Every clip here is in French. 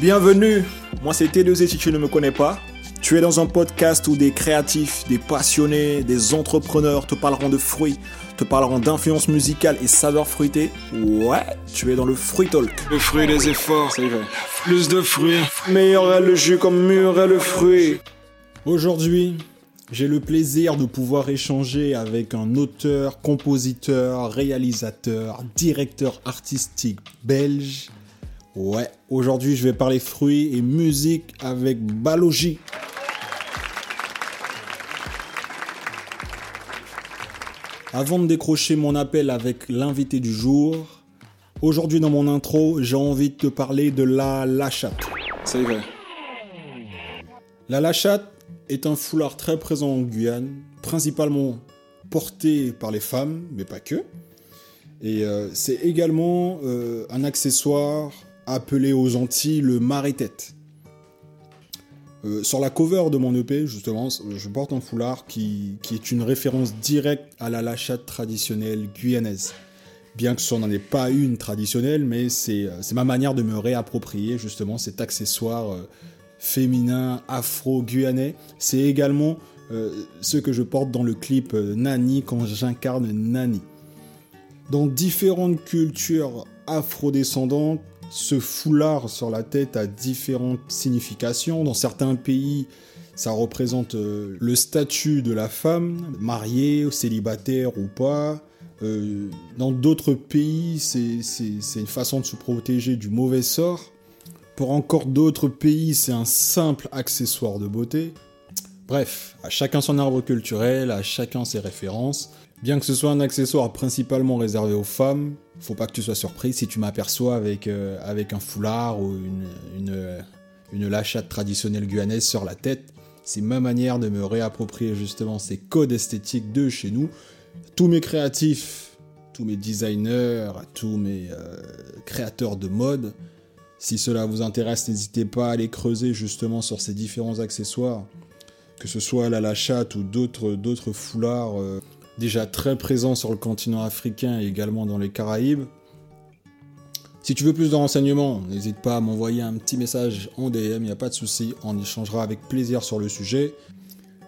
Bienvenue, moi c'est T2Z si tu ne me connais pas. Tu es dans un podcast où des créatifs, des passionnés, des entrepreneurs te parleront de fruits, te parleront d'influence musicale et saveurs fruitées. Ouais, tu es dans le Fruit Talk. Le fruit des efforts, c'est vrai. Plus de fruits. Meilleur est le jus comme mûr est le fruit. Aujourd'hui, j'ai le plaisir de pouvoir échanger avec un auteur, compositeur, réalisateur, directeur artistique belge. Ouais, aujourd'hui je vais parler fruits et musique avec Balogi. Avant de décrocher mon appel avec l'invité du jour, aujourd'hui dans mon intro, j'ai envie de te parler de la lachate. C'est vrai. La lachate est un foulard très présent en Guyane, principalement porté par les femmes, mais pas que. Et euh, c'est également euh, un accessoire appelé aux Antilles le marie-tête. Euh, sur la cover de mon EP, justement, je porte un foulard qui, est une référence directe à la lachate traditionnelle guyanaise. Bien que ce n'en ait pas une traditionnelle, mais c'est ma manière de me réapproprier justement cet accessoire féminin afro-guyanais. C'est également euh, ce que je porte dans le clip euh, Nani quand j'incarne Nani. Dans différentes cultures afro-descendantes, ce foulard sur la tête a différentes significations. Dans certains pays, ça représente euh, le statut de la femme, mariée, célibataire ou pas. dans d'autres pays, c'est une façon de se protéger du mauvais sort. Pour encore d'autres pays, c'est un simple accessoire de beauté. Bref, à chacun son arbre culturel, à chacun ses références. Bien que ce soit un accessoire principalement réservé aux femmes, faut pas que tu sois surpris si tu m'aperçois avec, euh, avec un foulard ou une, une, lachate traditionnelle guyanaise sur la tête. C'est ma manière de me réapproprier justement ces codes esthétiques de chez nous. Tous mes créatifs, tous mes designers, tous mes euh, créateurs de mode, si cela vous intéresse, n'hésitez pas à aller creuser justement sur ces différents accessoires, que ce soit la lachate ou d'autres, foulards euh, déjà très présents sur le continent africain et également dans les Caraïbes. Si tu veux plus de renseignements, n'hésite pas à m'envoyer un petit message en DM, il n'y a pas de souci, on échangera avec plaisir sur le sujet.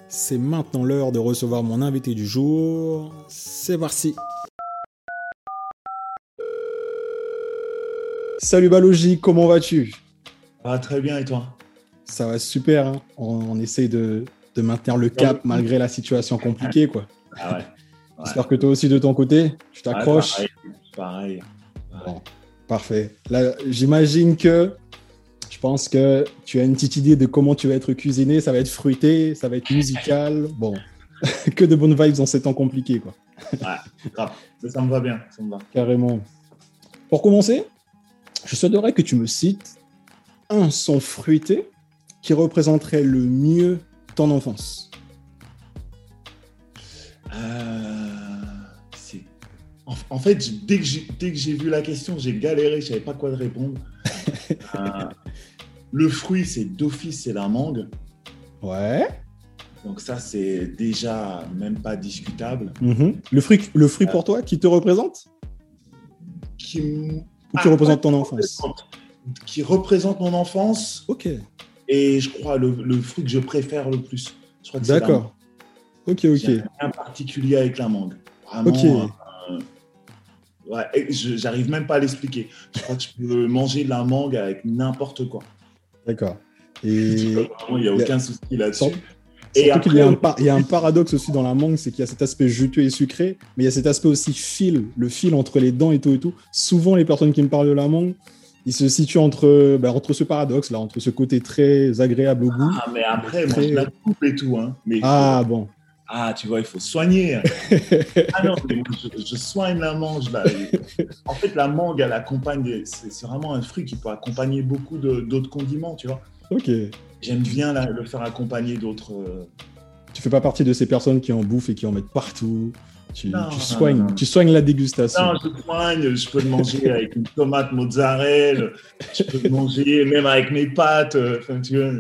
C'est maintenant l'heure de recevoir mon invité du jour. C'est parti Salut Balogi, comment vas-tu? Ah très bien et toi? Ça va super, hein. on, essaye de, maintenir le cap malgré la situation compliquée quoi. Ah ouais. J'espère que toi aussi de ton côté, tu t'accroches. pareil. Bon, parfait. Là, j'imagine que je pense que tu as une petite idée de comment tu vas être cuisiné, ça va être fruité, ça va être musical. Bon, que de bonnes vibes dans ces temps compliqués quoi. Ouais, grave. Ça, me va bien, ça me va. Carrément. Pour commencer, je souhaiterais que tu me cites un son fruité qui représenterait le mieux ton enfance. Euh, en, fait, dès que j'ai vu la question, j'ai galéré, je savais pas quoi répondre. Euh, le fruit, c'est d'office, c'est la mangue. Ouais. Donc ça, c'est déjà même pas discutable. Mhm. Le fruit, le fruit pour toi, qui te représente? Qui, ou qui représente ton enfance? Qui représente mon enfance. Ok. Et je crois le, le fruit que je préfère le plus. D'accord. Ok, ok. Un particulier avec la mangue. Vraiment, ok. Euh, ouais, j'arrive même pas à l'expliquer. Je crois que je peux manger de la mangue avec n'importe quoi. D'accord. Et il n'y a aucun souci là-dessus. Et après, il, y a un il y a un paradoxe aussi dans la mangue, c'est qu'il y a cet aspect juteux et sucré, mais il y a cet aspect aussi fil, le fil entre les dents et tout et tout. Souvent, les personnes qui me parlent de la mangue, ils se situent entre, bah, entre ce paradoxe là, entre ce côté très agréable au goût. Ah, mais après, moi, je la coupe et tout. Hein. Mais ah, bon. Ah, tu vois, il faut soigner. ah non, je, soigne la mangue. Là. En fait, la mangue, elle accompagne. C'est vraiment un fruit qui peut accompagner beaucoup d'autres condiments, tu vois. Ok. J'aime bien le faire accompagner d'autres. Euh, tu fais pas partie de ces personnes qui en bouffent et qui en mettent partout. Tu, soignes, tu soignes la dégustation. Non, je soigne. Je peux le manger avec une tomate mozzarella. Je peux le manger même avec mes pâtes. Euh, enfin, tu vois.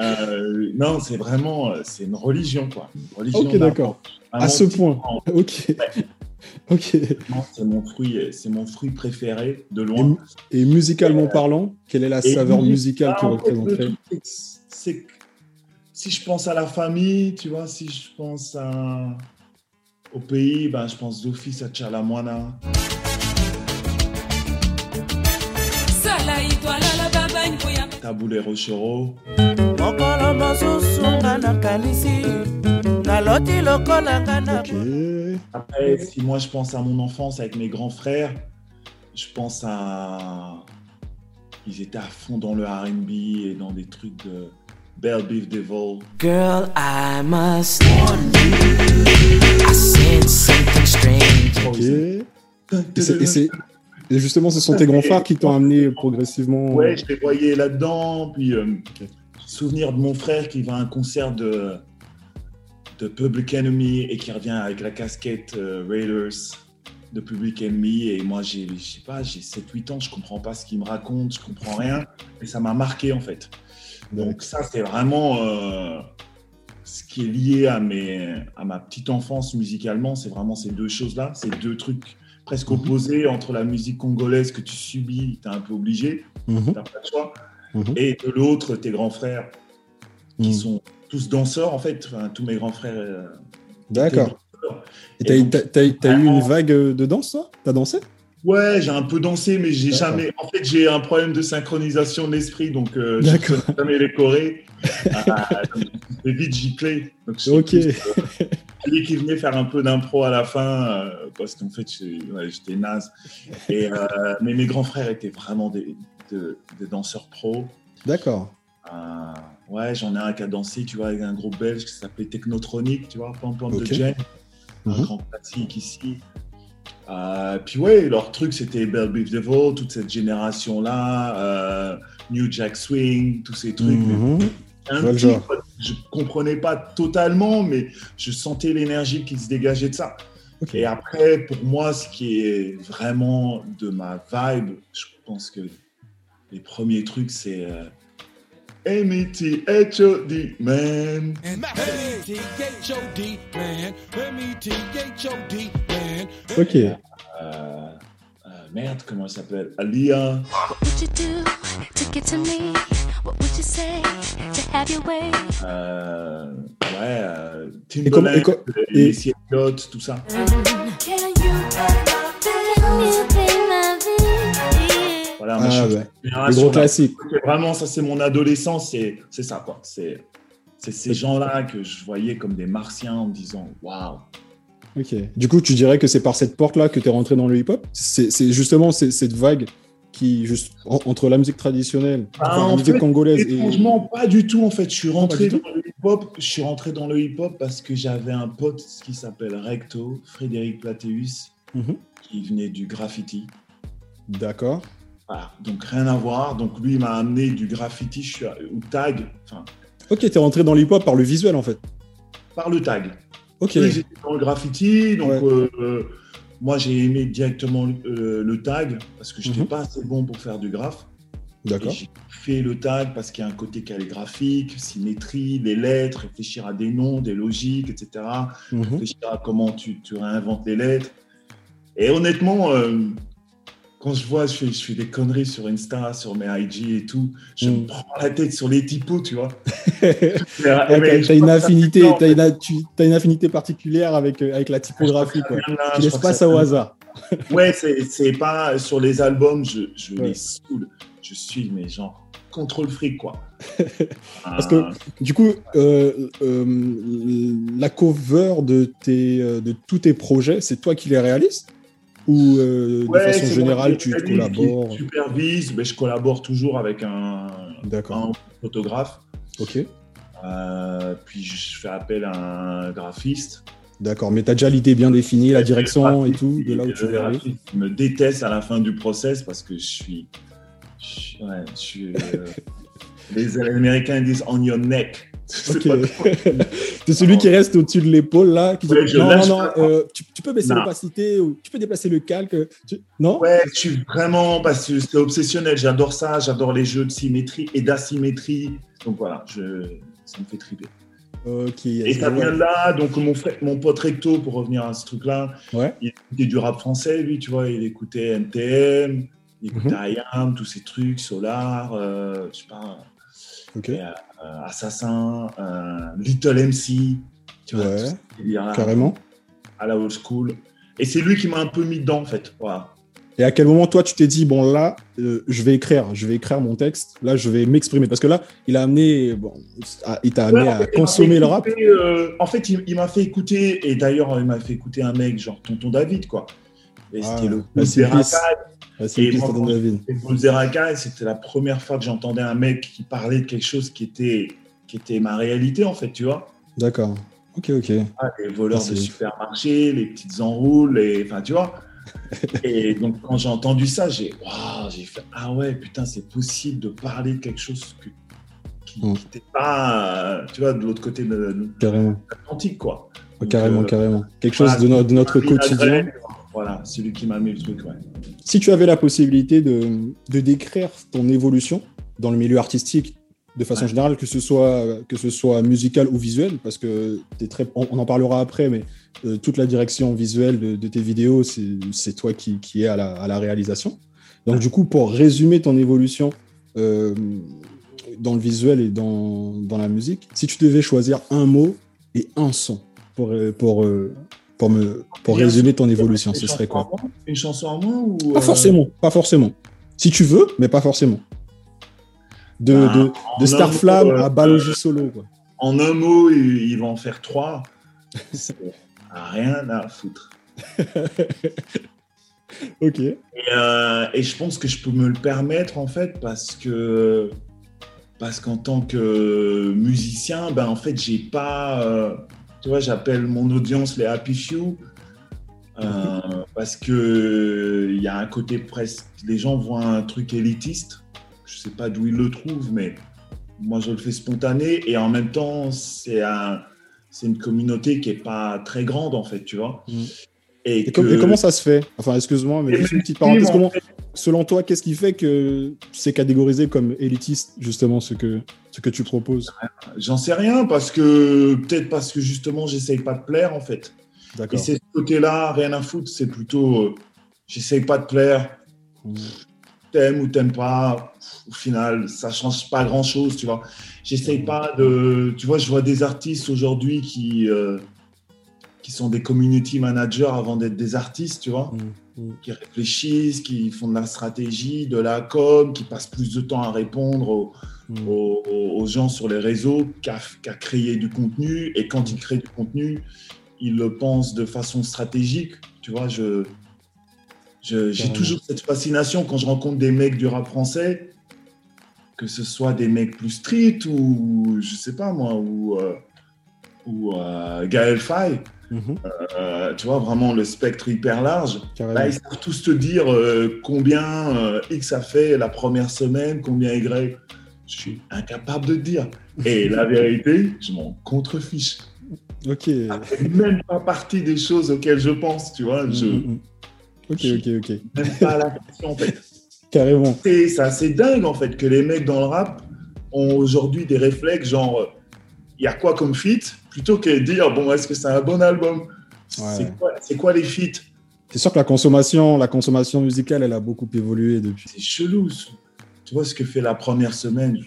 Euh, non, c'est vraiment, c'est une religion, quoi. ok, d'accord. À ce point. Ok. Ok. C'est mon fruit, c'est mon fruit préféré de loin. Et, et musicalement parlant, quelle est la saveur musicale que représenterait? c'est si je pense à la famille, tu vois, si je pense à- au pays, ben, je pense d'office à Chalamwana. Taboulé Rochero. mokolo mosusu nga nakanisi naloti lokola nga na Ok. Après, si moi je pense à mon enfance avec mes grands frères, je pense à. Ils étaient à fond dans le RB et dans des trucs de Belle Beef Devil. Girl, I must warn you. I sense something strange. Ok. Et, c'est- et c'est- et justement, ce sont tes grands frères qui t'ont amené progressivement. Ouais, je les voyais là-dedans. Puis, euh, souvenir de mon frère qui va à un concert de, de Public Enemy et qui revient avec la casquette euh, Raiders de Public Enemy. Et moi, j'ai, je sais pas, j'ai 7-8 ans, je comprends pas ce qu'il me raconte, je comprends rien. Et ça m'a marqué, en fait. Donc, ça, c'est vraiment euh, ce qui est lié à, mes, à ma petite enfance musicalement. C'est vraiment ces deux choses-là, ces deux trucs presque Mhm. opposés entre la musique congolaise que tu subis, tu es un peu obligé Mhm. t'as pas le choix. Et de l'autre, tes grands frères, qui Mhm. sont tous danseurs, en fait. Enfin, tous mes grands frères. euh, D'accord. Et t'as, eu une vague de danse, toi? T'as dansé? Ouais, j'ai un peu dansé, mais j'ai jamais. En fait, j'ai un problème de synchronisation de l'esprit, donc euh, je ne jamais les chorés. Ah, donc, j'ai vite giclé. Donc, Ok. plus, euh, celui qui venait faire un peu d'impro à la fin, euh, parce qu'en fait, ouais, j'étais naze. Et, euh, mais mes grands frères étaient vraiment des, de- des danseurs pros. D'accord. Ouais, j'en ai un qui a dansé, tu vois, avec un groupe belge qui s'appelait Technotronic, tu vois, Plan Plan de Jen, un Mhm. grand classique ici. Euh, puis ouais, leur truc c'était Belle Beef Devil, toute cette génération-là, euh, New Jack Swing, tous ces trucs. Mhm. un Je petit, comprenais pas totalement, mais je sentais l'énergie qui se dégageait de ça. Et après, pour moi, ce qui est vraiment de ma vibe, je pense que les premiers trucs, c'est euh, M.E.T.H.O.D. man. M-E-T-H-O-D, man. M-E-T-H-O-D, man. Ok. Euh, euh, merde, comment il s'appelle? Alia. What would you do to get to me? What would you say to have your way? Euh, ouais, euh, Et comment- et co- les et- Elliott, tout ça. Can you Voilà, moi, Ah je ouais. Les gros classiques. Vraiment, ça, c'est mon adolescence, c'est ça, quoi. C'est ces gens-là que je voyais comme des martiens en me disant waouh. Ok. Du coup, tu dirais que c'est par cette porte-là que tu es rentré dans le hip-hop? C'est justement cette vague qui, juste en- entre la musique traditionnelle, Ah, enfin, la musique fait, congolaise et. Étrangement, pas du tout en fait. Je suis rentré dans le hip-hop. Je suis rentré dans le hip-hop parce que j'avais un pote qui s'appelle Recto, Frédéric Plateus, Mhm. qui venait du graffiti. D'accord. Voilà. Donc rien à voir. Donc lui il m'a amené du graffiti, ou tag, enfin Ok, t'es rentré dans le hip-hop par le visuel en fait. par le tag. Ok. Ils étaient dans le graffiti, donc Ouais. euh, moi j'ai aimé directement euh, le tag parce que je n'étais Mhm. pas assez bon pour faire du graphe. D'accord. J'ai fait le tag parce qu'il y a un côté calligraphique, symétrie, les lettres, réfléchir à des noms, des logiques, etc. Mhm. Réfléchir à comment tu, tu réinventes les lettres. Et honnêtement, euh, quand je vois, je fais, je fais des conneries sur Insta, sur mes IG et tout, je Mhm. me prends la tête sur les typos, tu vois. T'as une affinité, t'as une, tu as une affinité particulière avec, euh, avec la typographie. Quoi. là, Tu laisses pas ça au hasard. Ouais, c'est pas sur les albums, je, je Ouais. les saoule. Je suis, mais genre, contrôle fric, quoi. Parce que- Du coup, euh, euh, la cover de, tes, de tous tes projets, c'est toi qui les réalises? Ou euh, Ouais, de façon générale, tu collabores supervise, mais je collabore toujours avec un, photographe. Ok. Euh, puis je fais appel à un graphiste. D'accord. Mais tu as déjà l'idée bien définie, la direction et tout, de là où tu veux aller graphiste me déteste à la fin du process parce que je suis. je suis- ouais, je suis, euh, les Américains disent on your neck. Ok. C'est celui qui reste au-dessus de l'épaule là, qui Ouais, non, non, euh, tu, tu peux baisser l'opacité ou tu peux déplacer le calque. tu- Non? Ouais, je suis vraiment parce que c'est obsessionnel. J'adore ça. J'adore les jeux de symétrie et d'asymétrie. Donc voilà, je, ça me fait triper. Ok. Et ça vient de là, donc mon, frère, mon pote Recto, pour revenir à ce truc-là, Ouais. il écoutait du rap français, lui, tu vois, il écoutait NTM, il écoutait Mhm. IAM, tous ces trucs, Solar, euh, je sais pas, Ok. et, euh, Assassin, euh, Little MC, tu vois, Ouais. délires-là, Carrément. à la old school. Et c'est lui qui m'a un peu mis dedans, en fait. Voilà. Et à quel moment, toi, tu t'es dit, bon, là, euh, je vais écrire, je vais écrire mon texte, là, je vais m'exprimer? Parce que là, il a amené, bon, à- il t'a amené Ouais, en à fait, consommer le rap. écouter, euh, en fait, il, il m'a fait écouter, et d'ailleurs, il m'a fait écouter un mec, genre Tonton David, quoi. Et Ah, c'était le rest Ah, c'est Zerakai, c'était la première fois que j'entendais un mec qui parlait de quelque chose qui était, qui était ma réalité, en fait, tu vois. D'accord. Ok, ok. Ah, les voleurs Ah, de supermarché, les petites enroules, les... enfin, tu vois. Et donc, quand j'ai entendu ça, j'ai fait Ah ouais, putain, c'est possible de parler de quelque chose que, qui Mm. n'était pas, euh, tu vois, de l'autre côté de, l'Atlantique, quoi. Carrément, euh, carrément. Quelque chose de, no- de notre quotidien. Voilà, c'est lui qui m'a mis le truc, ouais. Si tu avais la possibilité de, de décrire ton évolution dans le milieu artistique de façon Ouais. générale, que ce soit, que ce soit musical ou visuel, parce que t'es très, on, on en parlera après, mais euh, toute la direction visuelle de, de tes vidéos, c'est toi qui, qui es à la, à la réalisation. Donc, du coup, pour résumer ton évolution euh, dans le visuel et dans, dans la musique, si tu devais choisir un mot et un son pour, euh, pour, euh, pour, me, pour résumer ton évolution, ce serait quoi? moins? Une chanson en moins ou Pas euh, forcément, pas forcément. Si tu veux, mais pas forcément. De, Bah, de, Starflame euh, à Balogi Solo. Quoi. En un mot, il, il va en faire trois. C'est rien à foutre. Ok. Et, euh, et je pense que je peux me le permettre en fait parce que parce qu'en tant que musicien, ben en fait j'ai pas, euh, tu vois, j'appelle mon audience les happy few euh, parce que il y a un côté presque, les gens voient un truc élitiste. Je sais pas d'où ils le trouvent, mais moi je le fais spontané et en même temps c'est un c'est une communauté qui est pas très grande en fait, tu vois. Mm. Et, Et, com- que- et comment ça se fait? Enfin, excuse-moi, mais Et juste une petite parenthèse. en Comment, fait, selon toi, qu'est-ce qui fait que c'est catégorisé comme élitiste, justement, ce que, ce que tu proposes? J'en sais rien parce que peut-être parce que justement j'essaye pas de plaire en fait. Et D'accord. c'est ce côté-là, rien à foutre, c'est plutôt euh, j'essaye pas de plaire, Mm. t'aimes ou t'aimes pas, au final ça change pas grand-chose, tu vois. J'essaye Mm. pas de, tu vois, je vois des artistes aujourd'hui qui euh, qui sont des community managers avant d'être des artistes, tu vois, Mm, mm. qui réfléchissent, qui font de la stratégie, de la com, qui passent plus de temps à répondre aux, Mm. aux, aux gens sur les réseaux qu'à créer du contenu. Et quand ils créent du contenu, ils le pensent de façon stratégique. Tu vois, je, j'ai toujours cette fascination quand je rencontre des mecs du rap français, que ce soit des mecs plus street ou, je sais pas moi, ou, euh, ou euh, Gaël Faye. Mhm. Euh, tu vois, vraiment le spectre hyper large. Carrément. Là, ils savent tous te dire euh, combien euh, X a fait la première semaine, combien Y. Je suis incapable de te dire. Et la vérité, je m'en contrefiche. Ok. Ça fait même pas partie des choses auxquelles je pense, tu vois. Je, Mm, mm, mm. Ok, ok, ok. même pas la question, en fait. Carrément. Et c'est assez dingue, en fait, que les mecs dans le rap ont aujourd'hui des réflexes genre, il y a quoi comme feat Plutôt que de dire, bon, est-ce que c'est un bon album? Ouais. C'est quoi, les feats? C'est sûr que la consommation, la consommation musicale, elle a beaucoup évolué depuis. c'est chelou. Tu vois ce que fait la première semaine?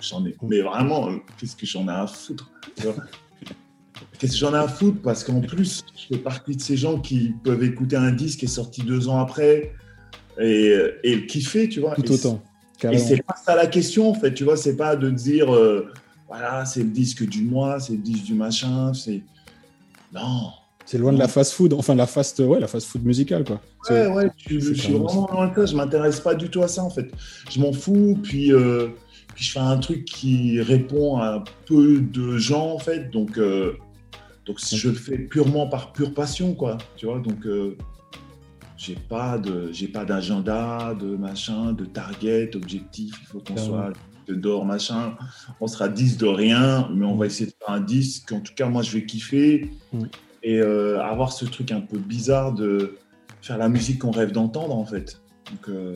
J'en ai. Mais vraiment, euh, qu'est-ce que j'en ai à foutre Qu'est-ce que j'en ai à foutre? Parce qu'en plus, je fais partie de ces gens qui peuvent écouter un disque qui est sorti deux ans après et, euh, et le kiffer, tu vois? Tout Et autant. Et c'est pas ça la question, en fait. Tu vois, c'est pas de dire, euh, voilà, c'est le disque du mois, c'est le disque du machin. C'est. Non. C'est loin de la fast food, enfin la fast, ouais, la fast food musicale, quoi. Ouais, ouais, je, suis vraiment loin de ça. Je m'intéresse pas du tout à ça, en fait. Je m'en fous, puis, euh, puis je fais un truc qui répond à peu de gens, en fait. Donc, euh, donc je le fais purement par pure passion, quoi. Tu vois, donc euh, j'ai pas de, j'ai pas d'agenda, de machin, de target, objectif. Il faut qu'on soit de d'or, machin. On sera 10 de rien, mais on va essayer de faire un disque. En tout cas, moi, je vais kiffer Mm. et euh, avoir ce truc un peu bizarre de faire la musique qu'on rêve d'entendre, en fait. Donc, euh,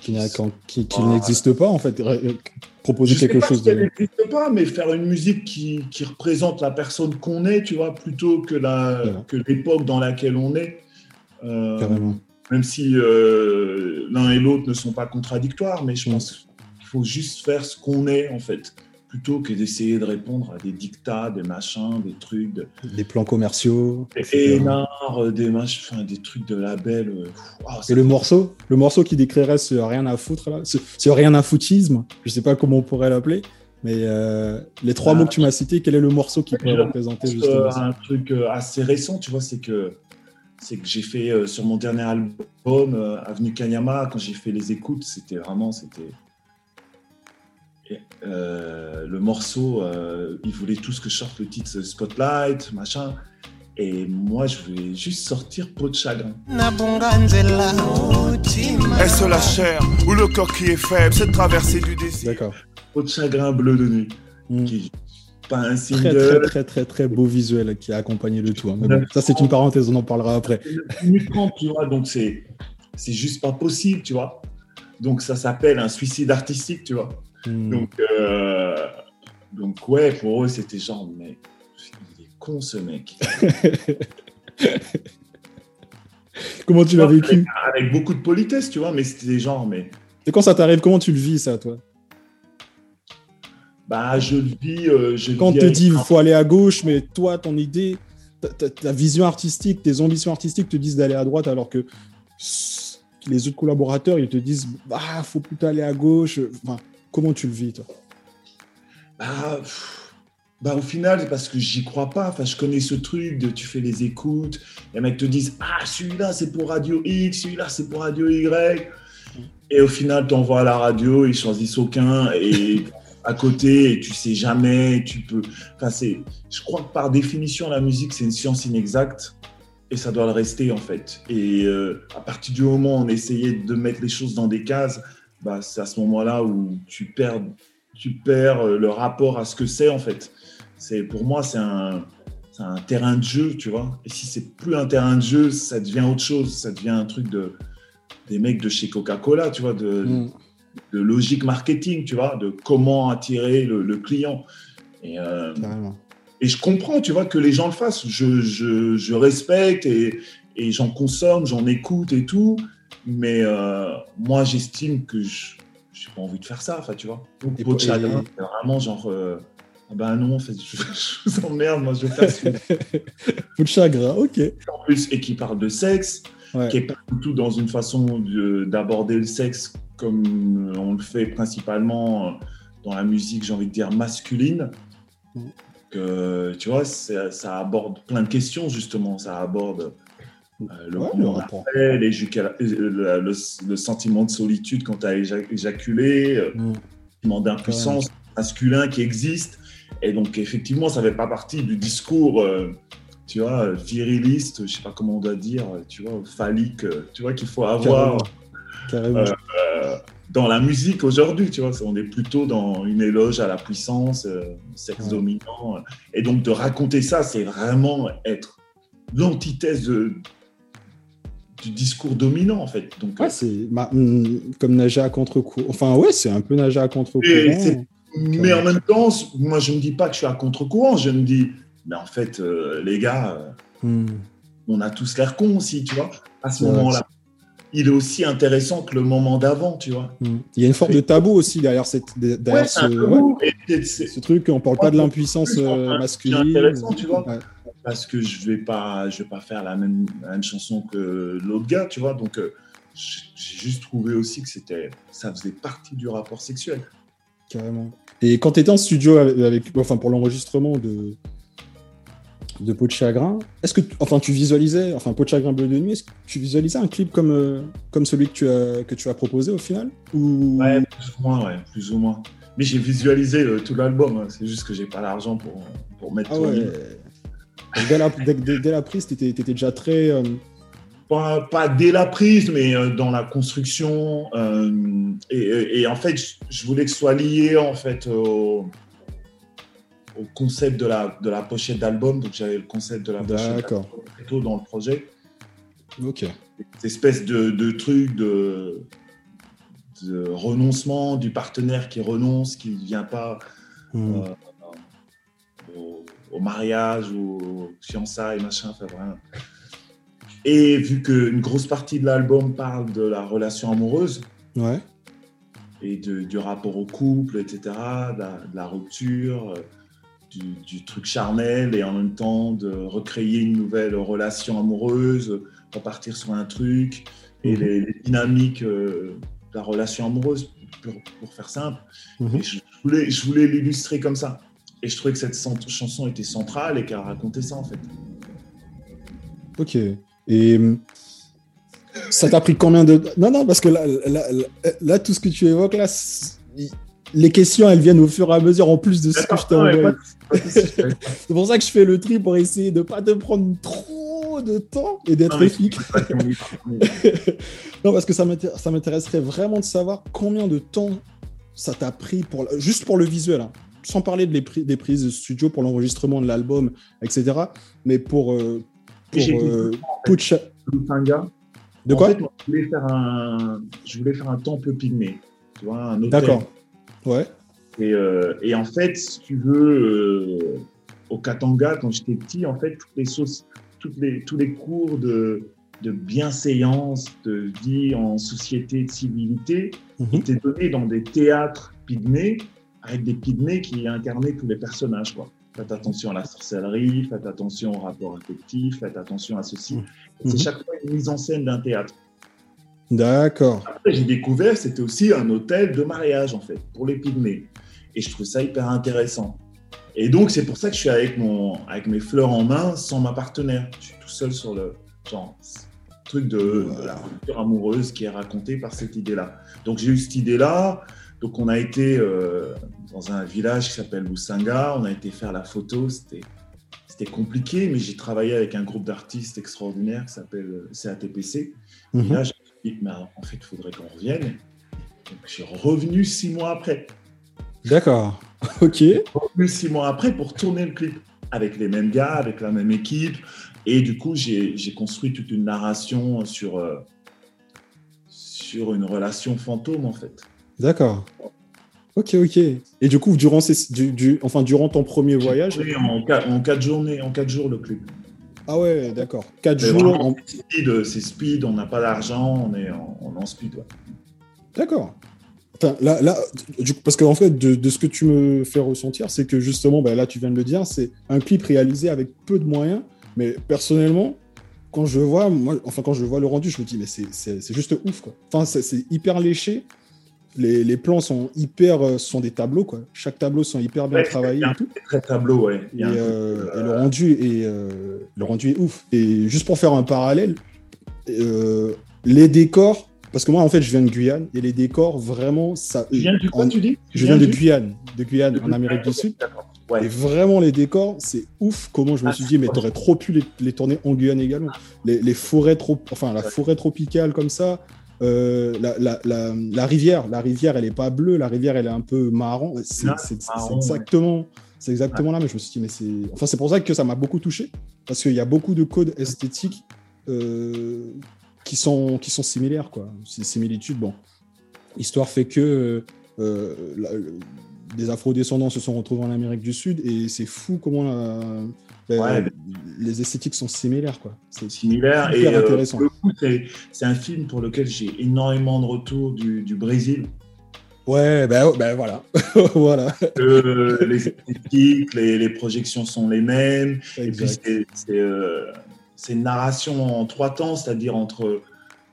Qui, qu'en- qui- qui Ah. n'existe pas, en fait. Ré- proposer Je sais quelque pas chose si de. n'existe pas, mais faire une musique qui, qui représente la personne qu'on est, tu vois, plutôt que la Ouais. que l'époque dans laquelle on est. Euh, Carrément. même si euh, l'un et l'autre ne sont pas contradictoires, mais je Mm. pense faut juste faire ce qu'on est en fait, plutôt que d'essayer de répondre à des dictats, des machins, des trucs, de, Des plans commerciaux. énards, euh, des machins, enfin, des trucs de label. euh, pff, ah, Et le morceau, le morceau qui décrirait ce rien à foutre là, ce, ce rien à foutisme, je sais pas comment on pourrait l'appeler, mais euh, les trois Ah. mots que tu m'as cités, quel est le morceau qui pourrait représenter justement euh, un truc euh, assez récent, tu vois, c'est que c'est que j'ai fait euh, sur mon dernier album euh, Avenue Kanyama quand j'ai fait les écoutes, c'était vraiment c'était euh, le morceau, euh, ils voulaient tous que je sorte le titre Spotlight, machin. Et moi, je voulais juste sortir Peau de chagrin. Est-ce la chair ou le corps qui est faible Cette traversée du désir D'accord. Peau de chagrin bleu de nuit. Mm. Qui pas un single. très très très très beau visuel qui a accompagné le tout. hein. Mais bon, ça c'est une parenthèse, on en parlera après. Tu vois, donc c'est c'est juste pas possible, tu vois. Donc ça s'appelle un suicide artistique, tu vois. Hmm. Donc, euh, donc ouais, pour eux, c'était genre, mais il est con ce mec. Comment tu l'as vécu Avec beaucoup de politesse, tu vois, mais c'était genre, mais Et quand ça t'arrive, comment tu le vis ça, toi? Bah je le vis. euh, je Quand on te dit il faut aller à gauche, mais toi, ton idée, ta, ta- ta vision artistique, tes ambitions artistiques te disent d'aller à droite, alors que les autres collaborateurs, ils te disent bah faut plutôt aller à gauche. Enfin, comment tu le vis, toi? Bah, bah, au final, c'est parce que j'y crois pas. Enfin, je connais ce truc de tu fais les écoutes, les mecs te disent Ah, celui-là, c'est pour Radio X, celui-là, c'est pour Radio Y. Et au final, tu envoies à la radio, ils choisissent aucun. Et à côté, et tu sais jamais, tu peux. Enfin, c'est. Je crois que par définition, la musique, c'est une science inexacte. Et ça doit le rester, en fait. Et euh, à partir du moment où on essayait de mettre les choses dans des cases, bah, c'est à ce moment-là où tu perds tu perds euh, le rapport à ce que c'est en fait. C'est pour moi c'est un un terrain de jeu, tu vois. Et si c'est plus un terrain de jeu, ça devient autre chose. Ça devient un truc de des mecs de chez Coca-Cola, tu vois, de, Hmm. de logique marketing, tu vois, de comment attirer le, le client. Et, euh, et je comprends, tu vois, que les gens le fassent. Je, je, je respecte et, et j'en consomme, j'en écoute et tout. Mais euh, moi, j'estime que je n'ai pas envie de faire ça, enfin, tu vois. Donc, pour- c'est vraiment genre, euh, ah ben non, en fait, je, je vous emmerde, moi, je vais faire ce Coup de chagrin, ok. en plus et qui parle de sexe, Ouais. qui est pas du tout dans une façon de- d'aborder le sexe comme on le fait principalement dans la musique, j'ai envie de dire masculine. Mm. Que, tu vois, ça, ça aborde plein de questions justement. Ça aborde euh, le Ouais, le euh, le, le- le sentiment de solitude quand tu as éjaculé, euh, Hmm. le sentiment d'impuissance masculin qui existe. Et donc, effectivement, ça ne fait pas partie du discours, euh, tu vois, viriliste, je sais pas comment on doit dire, tu vois, phallique, euh, tu vois, qu'il faut avoir Carrément. Euh, euh, dans la musique aujourd'hui, tu vois. On est plutôt dans une éloge à la puissance, euh, sexe Ouais. dominant. euh. Et donc, de raconter ça, c'est vraiment être l'antithèse de- du discours dominant, en fait. Donc, Ouais, euh, c'est hmm, comme nager à contre-courant. Enfin, ouais, c'est un peu nager à contre-courant. Mais en même temps, moi, je ne me dis pas que je suis à contre-courant. Je me dis, mais en fait, euh, les gars, euh, Hmm. on a tous l'air cons aussi, tu vois, à ce moment-là. Il est aussi intéressant que le moment d'avant, tu vois. Hmm. Il y a une forme de tabou aussi derrière, cette, derrière Ouais, ce, ouais. Et ce truc, on parle pas de l'impuissance masculine. c'est intéressant, tu vois. Parce que je vais pas, je vais pas faire la même, la même chanson que l'autre gars, tu vois. Donc, euh, j'ai juste trouvé aussi que c'était, ça faisait partie du rapport sexuel. Carrément. Et quand tu étais en studio avec, avec- enfin pour l'enregistrement de de Peau de chagrin, est-ce que tu- enfin tu visualisais enfin Peau de chagrin bleu de nuit, est-ce que tu visualisais un clip comme euh, comme celui que tu as que tu as proposé au final? Ou Ouais, plus ou moins, ouais, plus ou moins. Mais j'ai visualisé euh, tout l'album. hein. C'est juste que j'ai pas l'argent pour, pour mettre ah tout. ouais. Donc, dès, la, dès, dès- dès la prise, tu étais, déjà très. euh, Pas, pas dès la prise, mais euh, dans la construction. euh, et, et en fait, je- voulais que ce soit lié en fait au, au concept de la, de la pochette d'album. Donc j'avais le concept de la pochette très tôt dans le projet. Ok. Cette espèce de, de truc de de renoncement, du partenaire qui renonce, qui ne vient pas Hmm. euh, au, mariage ou aux fiançailles, machin. enfin, voilà. Et vu qu'une grosse partie de l'album parle de la relation amoureuse Ouais. et de- du rapport au couple, etc., de la, de la rupture, euh, du, du truc charnel, et en même temps de recréer une nouvelle relation amoureuse, repartir sur un truc, et Mhm. les, les dynamiques euh, de la relation amoureuse, pour, pour faire simple. Mhm. Et je voulais, je voulais l'illustrer comme ça. Et je trouvais que cette chanson était centrale et qu'elle racontait ça, en fait. Ok. Et hum, ça t'a pris combien de... Non, non, parce que là, là, tout ce que tu évoques, là, les questions, elles viennent au fur et à mesure, en plus de ce que je t'ai envoyé. C'est pour ça que je fais le tri pour essayer de pas te prendre trop de temps et d'être efficace. Non, parce que ça m'intér- ça m'intéresserait vraiment de savoir combien de temps ça t'a pris pour juste pour le visuel, hein. Sans parler de les pri- des prises de studio pour l'enregistrement de l'album, etc. Mais pour euh, pour euh, Lupinga. de En quoi? fait, moi, je voulais faire un, je voulais faire un temple pygmée, tu vois, un hôtel. D'accord. Ouais. Et, euh, et en fait, si tu veux, euh, au Katanga, quand j'étais petit, en fait, toutes les sauces, toutes les, tous les cours de, de bienséance, de vie en société, de civilité, Mhm. étaient donnés dans des théâtres pygmées, avec des pygmées qui incarnaient tous les personnages, quoi. Faites attention à la sorcellerie, faites attention au rapport affectif, faites attention à ceci. Mhm. C'est chaque fois une mise en scène d'un théâtre. D'accord. Après, j'ai découvert que c'était aussi un hôtel de mariage, en fait, pour les pygmées. Et je trouve ça hyper intéressant. Et donc, c'est pour ça que je suis avec, mon, avec mes fleurs en main, sans ma partenaire. Je suis tout seul sur le genre, truc de, de la rupture amoureuse qui est racontée par cette idée-là. Donc, j'ai eu cette idée-là. Donc, on a été euh, dans un village qui s'appelle Lusanga. On a été faire la photo. C'était compliqué, mais j'ai travaillé avec un groupe d'artistes extraordinaires qui s'appelle euh, CATPC. Et Mhm. là, je me suis dit, mais en fait, il faudrait qu'on revienne. Donc, je suis revenu six mois après. D'accord. Ok. Revenu six mois après pour tourner le clip avec les mêmes gars, avec la même équipe. Et du coup, j'ai j'ai construit toute une narration sur, euh, sur une relation fantôme, en fait. D'accord. Ok, ok. Et du coup, durant, ces, du, du- enfin, durant ton premier voyage? Tourné En, quatre- en quatre journées, en quatre jours, le clip. Ah ouais, d'accord. Quatre Mais jours. en- C'est speed, c'est speed, on n'a pas d'argent, on est en, on est en speed. ouais. D'accord. Enfin, là, là, du coup, parce qu'en fait, de, de ce que tu me fais ressentir, c'est que justement, ben là, tu viens de le dire, c'est un clip réalisé avec peu de moyens. Mais personnellement, quand je vois, moi, enfin, quand je vois le rendu, je me dis, mais c'est- juste ouf, quoi. Enfin, c'est hyper léché. Les, les plans sont hyper, euh, sont des tableaux, quoi. Chaque tableau sont hyper bien Ouais, travaillés c'est et tout. Très tableau, ouais. Il Et, y a un truc, euh, euh, et le rendu est, euh, le rendu est ouf. Et juste pour faire un parallèle, les décors, parce que moi en fait je viens de Guyane et les décors vraiment ça. Tu viens du quoi, en- tu dis? Tu Je viens de Guyane, de Guyane de en Amérique du Sud. Ouais. Et vraiment les décors, c'est ouf. Comment je me Ah, suis dit mais t'aurais trop pu les, les tourner en Guyane également. Les, les forêts trop, enfin la forêt tropicale comme ça. Euh, la, la, la, la rivière, la rivière, elle est pas bleue, la rivière, elle est un peu marron. C'est exactement, c'est exactement là. Mais je me suis dit, mais c'est, enfin, c'est pour ça que ça m'a beaucoup touché parce qu'il y a beaucoup de codes esthétiques euh, qui sont qui sont similaires, quoi. Ces similitudes, bon. Histoire fait que euh, le- des afro-descendants se sont retrouvés en Amérique du Sud et c'est fou comment Ouais. les esthétiques sont similaires, quoi. C'est similaire. Et euh, intéressant. pour le coup, c'est, un film pour lequel j'ai énormément de retours du, du Brésil. Ouais, ben, ben voilà. voilà. Euh, les esthétiques, les, les projections sont les mêmes. Et puis, c'est, euh, c'est une narration en trois temps, c'est-à-dire entre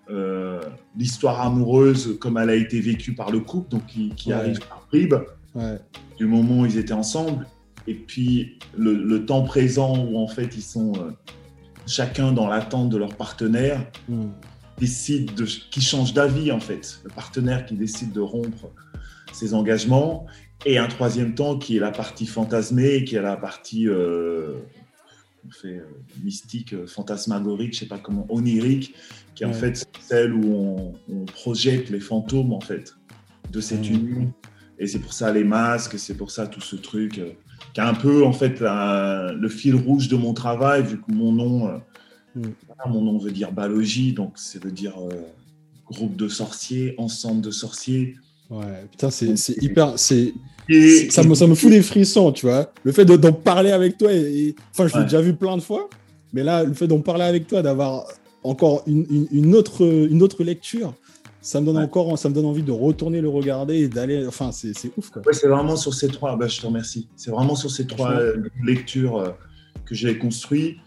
euh, l'histoire amoureuse comme elle a été vécue par le couple, donc qui, qui Ouais. arrive par bribes, Ouais. du moment où ils étaient ensemble, et puis le, le temps présent où en fait ils sont euh, chacun dans l'attente de leur partenaire, Hmm. décide de, qui change d'avis en fait, le partenaire qui décide de rompre ses engagements, et un troisième temps qui est la partie fantasmée, qui est la partie euh, on fait, euh, mystique, fantasmagorique, je sais pas comment, onirique, qui est en fait celle où on, on projette les fantômes en fait de cette Mhm. union. Et c'est pour ça les masques, c'est pour ça tout ce truc qui est un peu en fait la- le fil rouge de mon travail, vu que mon nom, euh, voilà, mon nom veut dire balogie, donc ça veut dire euh, groupe de sorciers, ensemble de sorciers. Ouais, putain, c'est c'est hyper. c'est ça, me, ça me fout des frissons, tu vois. Le fait de- d'en parler avec toi, et- enfin, je l'ai Ouais. déjà vu plein de fois, mais là, le fait d'en parler avec toi, d'avoir encore une, une- une autre, une autre lecture, ça me donne Ouais. encore, ça me donne envie de retourner le regarder et d'aller. Enfin, c'est ouf, quoi. Ouais, c'est vraiment sur ces trois. Bah, je te remercie. C'est vraiment sur ces trois euh, lectures euh, que j'ai construit.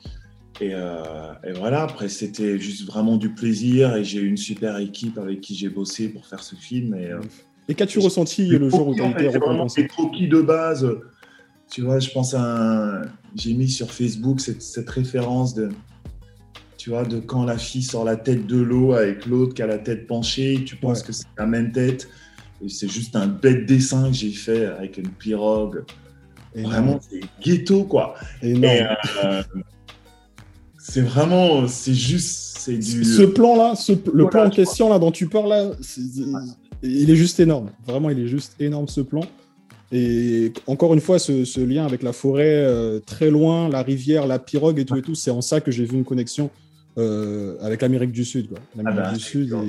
Et, euh, et voilà. Après, c'était juste vraiment du plaisir et j'ai eu une super équipe avec qui j'ai bossé pour faire ce film. Et, euh, Et qu'as-tu ressenti le jour où tu as été récompensé des croquis de base. Tu vois, je pense à un... J'ai mis sur Facebook cette, cette référence de. Tu vois, de quand la fille sort la tête de l'eau avec l'autre qui a la tête penchée, tu penses Ouais. que c'est la même tête. Et c'est juste un bête dessin que j'ai fait avec une pirogue. Énorme. Vraiment, c'est ghetto, quoi. Et euh, c'est vraiment, c'est juste, c'est du. Ce plan-là, ce- le Voilà, plan en question là dont tu parles là, il est juste énorme. Vraiment, il est juste énorme ce plan. Et encore une fois, ce, ce lien avec la forêt euh, très loin, la rivière, la pirogue et tout et tout, c'est en ça que j'ai vu une connexion euh, avec l'Amérique du Sud. quoi. L'Amérique Ah bah, du Sud. euh,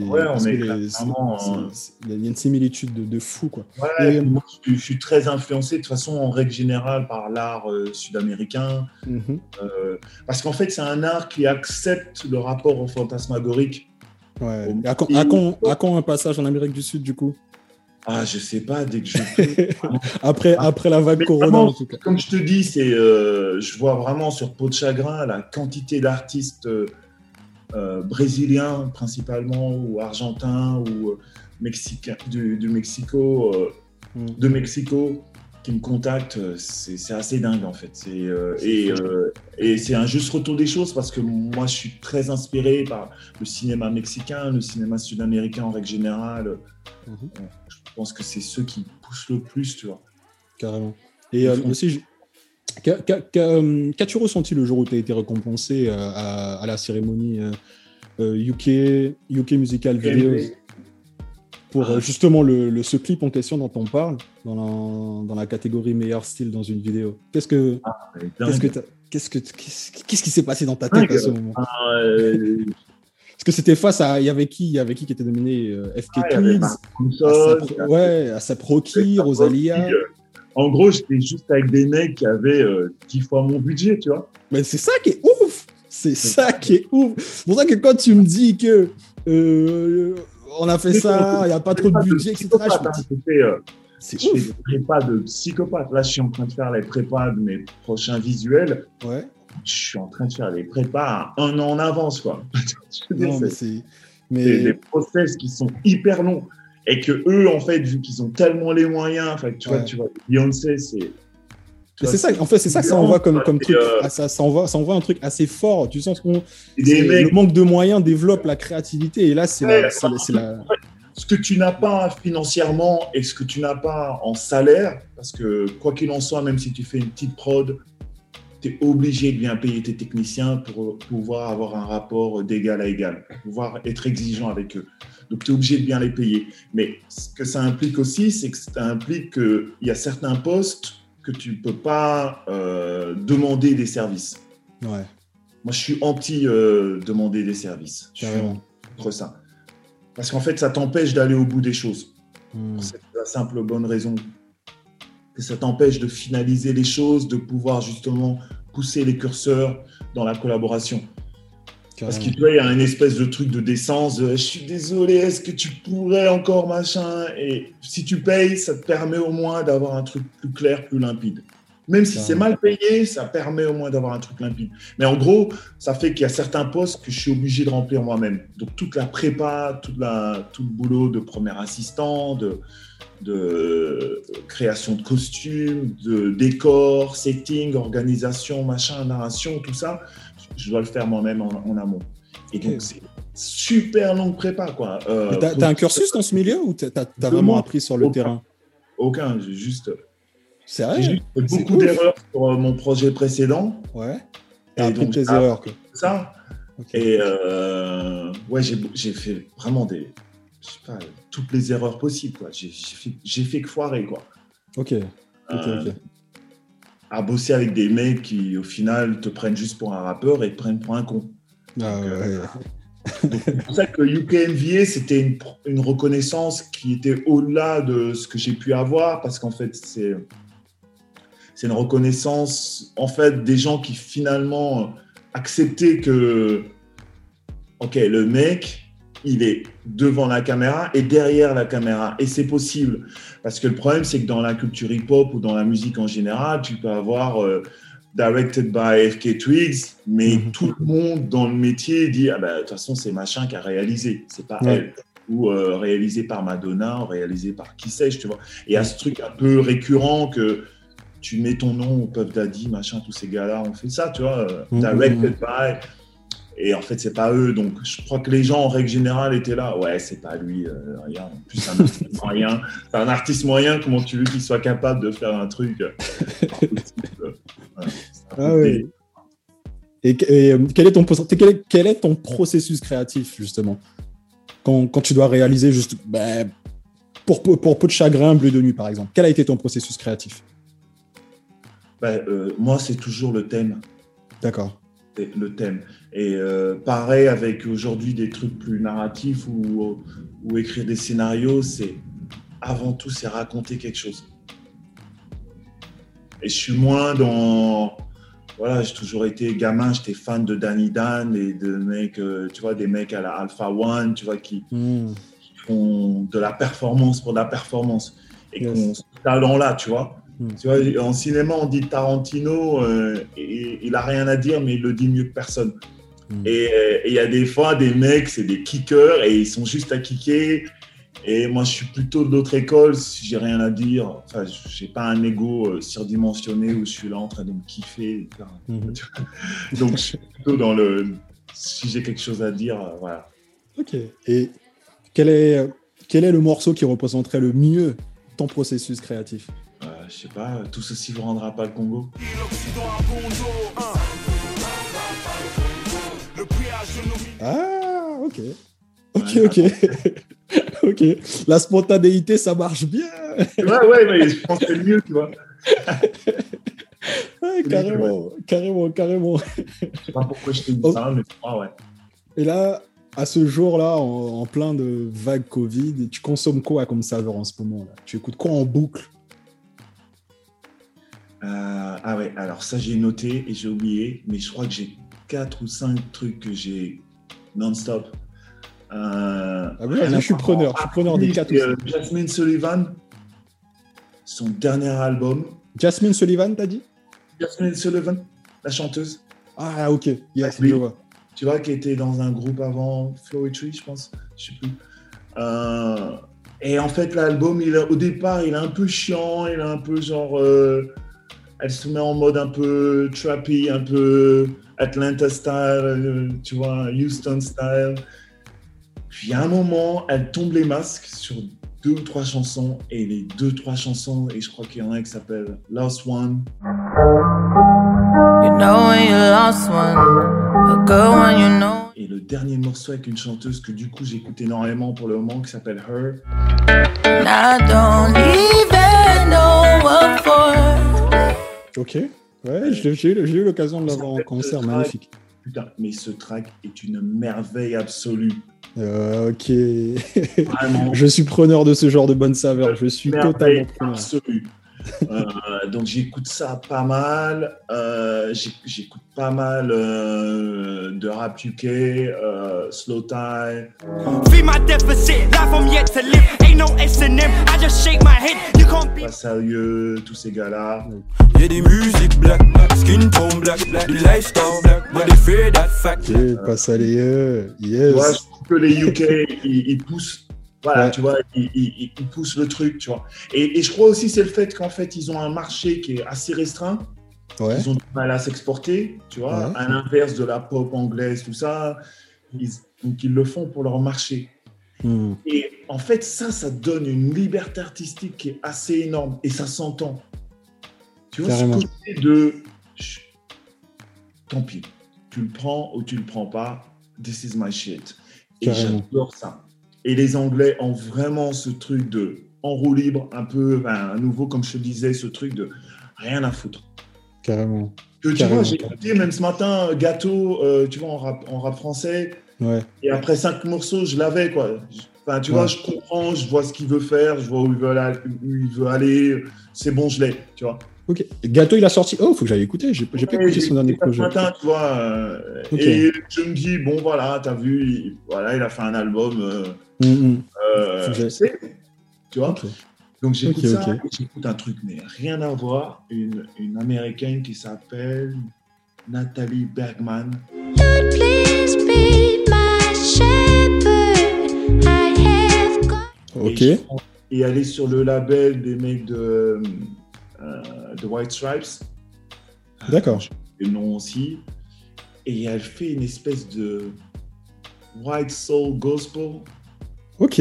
Il y a une similitude de, de fou. Quoi. Ouais, Et- puis moi, je, je suis très influencé de toute façon en règle générale par l'art euh, sud-américain. Mhm. euh, parce qu'en fait, c'est un art qui accepte le rapport au fantasmagorique. Ouais. Au- Et à, quand, à quand- à quand un passage en Amérique du Sud, du coup? Ah, je sais pas, dès que je après, après la vague Mais Corona, vraiment, en tout cas. Comme je te dis, c'est, euh, je vois vraiment sur Peau de Chagrin la quantité d'artistes euh, brésiliens principalement ou argentins ou euh, mexicains du, du Mexico, euh, Mm. de Mexico qui me contactent. euh, C'est, assez dingue en fait. C'est, euh, et, euh, et c'est un juste retour des choses parce que moi je suis très inspiré par le cinéma mexicain, le cinéma sud-américain en règle générale. Mhm. Euh, Je pense que c'est ceux qui poussent le plus, tu vois. Carrément. Et euh, aussi, qu'as-tu ressenti le jour où tu as été récompensé euh, à, à la cérémonie euh, euh, UK, UK Musical Videos pour euh, justement le, le- ce clip en question dont on parle dans la, dans la catégorie meilleur style dans une vidéo. Qu'est-ce que C'est qu'est-ce que qu'est-ce qu'est-ce qui s'est passé dans ta tête à ce moment Ah, euh, Parce que c'était face à il y avait qui il y avait qui qui était nominé euh, FK Ah, Twigs, ouais, Mark Rosalia. Euh, En gros, j'étais juste avec des mecs qui avaient euh, 10 fois mon budget, tu vois. Mais c'est ça qui est ouf C'est ça qui est ouf C'est pour ça que quand tu me dis que euh, on a fait ça, il n'y a pas trop de budget, etc. hein. euh, C'est je fais des prépas de psychopathe. Là, je suis en train de faire les prépas de mes prochains visuels. Ouais. Je suis en train de faire les prépas un an en avance, quoi. Non, mais c'est des, Mais des process qui sont hyper longs. Et que eux, en fait, vu qu'ils ont tellement les moyens, enfin, tu vois, Ouais. tu vois, Beyoncé, c'est. tu c'est ça, en fait, c'est ça que ça envoie comme, comme truc. euh, ça, ça, envoie, ça envoie un truc assez fort. Du sens mecs le manque de moyens développe la créativité. Et là, c'est la, Ouais, c'est la- c'est la- ce que tu n'as pas financièrement et ce que tu n'as pas en salaire, parce que quoi qu'il en soit, même si tu fais une petite prod, tu es obligé de bien payer tes techniciens pour pouvoir avoir un rapport d'égal à égal, pour pouvoir être exigeant avec eux. Donc tu es obligé de bien les payer. Mais ce que ça implique aussi, c'est que ça implique qu'il y a certains postes que tu ne peux pas euh, demander des services. Ouais, Moi, je suis anti euh, demander des services. Je suis contre ça. Parce qu'en fait, ça t'empêche d'aller au bout des choses. Hmm. C'est la simple bonne raison que ça t'empêche de finaliser les choses, de pouvoir justement pousser les curseurs dans la collaboration. Parce que tu vois, il y a une espèce de truc de décence. de, je suis désolé, est-ce que tu pourrais encore machin? Et si tu payes, ça te permet au moins d'avoir un truc plus clair, plus limpide. Même si c'est mal payé, ça permet au moins d'avoir un truc limpide. Mais en gros, ça fait qu'il y a certains postes que je suis obligé de remplir moi-même. Donc toute la prépa, toute la, tout le boulot de premier assistant, de, de création de costumes, de décor, setting, organisation, machin, narration, tout ça, je dois le faire moi-même en, en amont. Et donc c'est super longue prépa, quoi. Euh, T'as pour- un cursus dans ce milieu ou t'as t'as vraiment appris sur le Aucun. terrain? Aucun, j'ai juste, C'est vrai? beaucoup d'erreurs sur euh, mon projet précédent. Ouais. Et T'as appris donc, tes erreurs, quoi. ça. Et euh, ouais, j'ai fait vraiment des, je sais pas, toutes les erreurs possibles, quoi. J'ai fait, que foirer, quoi. Ok. Ok, Euh, ok. À bosser avec des mecs qui, au final, te prennent juste pour un rappeur et te prennent pour un con. Ah, donc, ouais, euh. C'est pour ça que UKMVA, c'était une, une reconnaissance qui était au-delà de ce que j'ai pu avoir, parce qu'en fait, c'est c'est une reconnaissance en fait des gens qui finalement acceptaient que ok le mec il est devant la caméra et derrière la caméra et c'est possible parce que le problème c'est que dans la culture hip hop ou dans la musique en général tu peux avoir euh, directed by FK Twigs mais Mhm. tout le monde dans le métier dit ah bah de toute façon c'est machin qui a réalisé c'est pas Ouais. elle ou euh, réalisé par Madonna ou réalisé par qui sais-je tu vois et a ce truc un peu récurrent que tu mets ton nom au Puff Daddy, machin, tous ces gars-là ont fait ça, tu vois, euh, Mhm. directed by. Et en fait, c'est pas eux. Donc, je crois que les gens, en règle générale, étaient là. Ouais, c'est pas lui, euh, rien. En plus, c'est un artiste moyen. Un artiste moyen. Comment tu veux qu'il soit capable de faire un truc euh, euh, voilà. Ah peu oui. Et, et, quel, est ton, quel, est, quel est ton processus créatif, justement? Quand, quand tu dois réaliser juste. ben, pour, pour, pour Peau de chagrin, Bleu de nuit, par exemple. Quel a été ton processus créatif? Ben, euh, moi, c'est toujours le thème. D'accord. Le thème. Et euh, pareil avec aujourd'hui des trucs plus narratifs ou, ou écrire des scénarios, c'est avant tout, c'est raconter quelque chose. Et je suis moins dans. Voilà, j'ai toujours été gamin, j'étais fan de Danny Dan et de mecs, euh, tu vois, des mecs à la Alpha One, tu vois, qui, Hmm. qui font de la performance pour de la performance et Yes. qui ont ce talent-là, tu vois. Mm. Tu vois, en cinéma, on dit Tarantino, euh, et, il a rien à dire, mais il le dit mieux que personne. Mm. Et euh, et il y a des fois, des mecs, c'est des kickers, et ils sont juste à kicker. Et moi, je suis plutôt de l'autre école, si j'ai rien à dire. Enfin, j'ai pas un ego euh, surdimensionné où je suis là en train de me kiffer. Mhm. Donc, je suis plutôt dans le. Si j'ai quelque chose à dire, euh, voilà. Ok. Et quel est, quel est le morceau qui représenterait le mieux ton processus créatif? Je sais pas, tout ceci vous rendra pas le Congo. Ah, ok. Ok, Ouais, ok. ok. La spontanéité, ça marche bien. Ouais, ouais, ouais, je pense que c'est le mieux, tu vois. Ouais, carrément, carrément, carrément. Je sais pas pourquoi je te dis Oh. ça, mais ah ouais. Et là, à ce jour-là, en, en plein de vagues Covid, tu consommes quoi comme saveur en ce moment là? Tu écoutes quoi en boucle? Euh, ah ouais, alors ça j'ai noté et j'ai oublié, mais je crois que j'ai quatre ou cinq trucs que j'ai non-stop. Euh, Ah oui, je suis preneur, je suis preneur des quatre euh, Jasmine Sullivan, son dernier album. Jasmine Sullivan, t'as dit? Jasmine Sullivan, la chanteuse, Ah, ok. Yes, je vois. tu vois, qui était dans un groupe avant Floetry, je pense, je sais plus. Euh, et en fait, l'album, au départ, il est un peu chiant, il est un peu genre. Elle se met en mode un peu trappy, un peu Atlanta style, euh, tu vois, Houston style. Puis à un moment, elle tombe les masques sur deux ou trois chansons, et les deux, trois chansons, et je crois qu'il y en a un qui s'appelle Lost One. You know when you lost one, a good one you know. Et le dernier morceau avec une chanteuse que du coup j'écoute énormément pour le moment, qui s'appelle Her. I don't even know what for. Ok. Ouais, j'ai eu, l'occasion de l'avoir en concert, magnifique. Putain, mais ce track est une merveille absolue. Euh, ok. Vraiment. je suis preneur de ce genre de bonne saveur. Je suis totalement preneur. absolue. Euh, donc j'écoute ça pas mal. Euh, j'écoute pas mal euh, de rap UK, euh, Slow Tie. Feed my deficit, life I'm yet to live. Ain't no S&M, I just shake my head. You can't be Pas sérieux, tous ces gars-là. Y'a des musiques black, skin tone black, du lifestyle black, but they fear that fact. Ok, yeux. Tu Yes. je trouve que les UK, ils, ils poussent. Voilà, Ouais. tu vois, ils, ils- ils poussent le truc, tu vois. Et, et je crois aussi c'est le fait qu'en fait ils ont un marché qui est assez restreint. Ouais. Ils ont du mal à s'exporter, tu vois, Ouais. à l'inverse de la pop anglaise, tout ça. Ils, donc ils le font pour leur marché. Hmm. Et en fait, ça, ça donne une liberté artistique qui est assez énorme et ça s'entend. Tu vois, Carrément. ce côté de Chut, tant pis, tu le prends ou tu le prends pas, this is my shit. Et j'adore ça. Et les Anglais ont vraiment ce truc de en roue libre, un peu, ben, à nouveau, comme je te disais, ce truc de rien à foutre. Carrément. Que tu Carrément. vois, j'ai écouté même ce matin Gâteau, euh, tu vois, en rap, en rap français, Ouais. Et après cinq morceaux, je l'avais, quoi. Enfin, tu vois, Ouais. je comprends, je vois ce qu'il veut faire, je vois où il veut aller. C'est bon, je l'ai, tu vois. Ok. Gâteau, il a sorti. Oh, faut que j'aille écouter. J'ai j'ai pas Ouais, écouté son dernier projet. Ce matin, tu vois. euh. Et je me dis, bon, voilà, t'as vu, il, voilà, il a fait un album. euh, Mm, mm. euh, je sais, tu vois. Donc j'écoute ça, j'écoute un truc, mais rien à voir. Une, une américaine qui s'appelle Nathalie Bergman. Lord, please be my shepherd. I have got. Ok. Et, et elle est sur le label des mecs de, euh, de White Stripes. D'accord. Le nom aussi. Et elle fait une espèce de White Soul Gospel. Ok.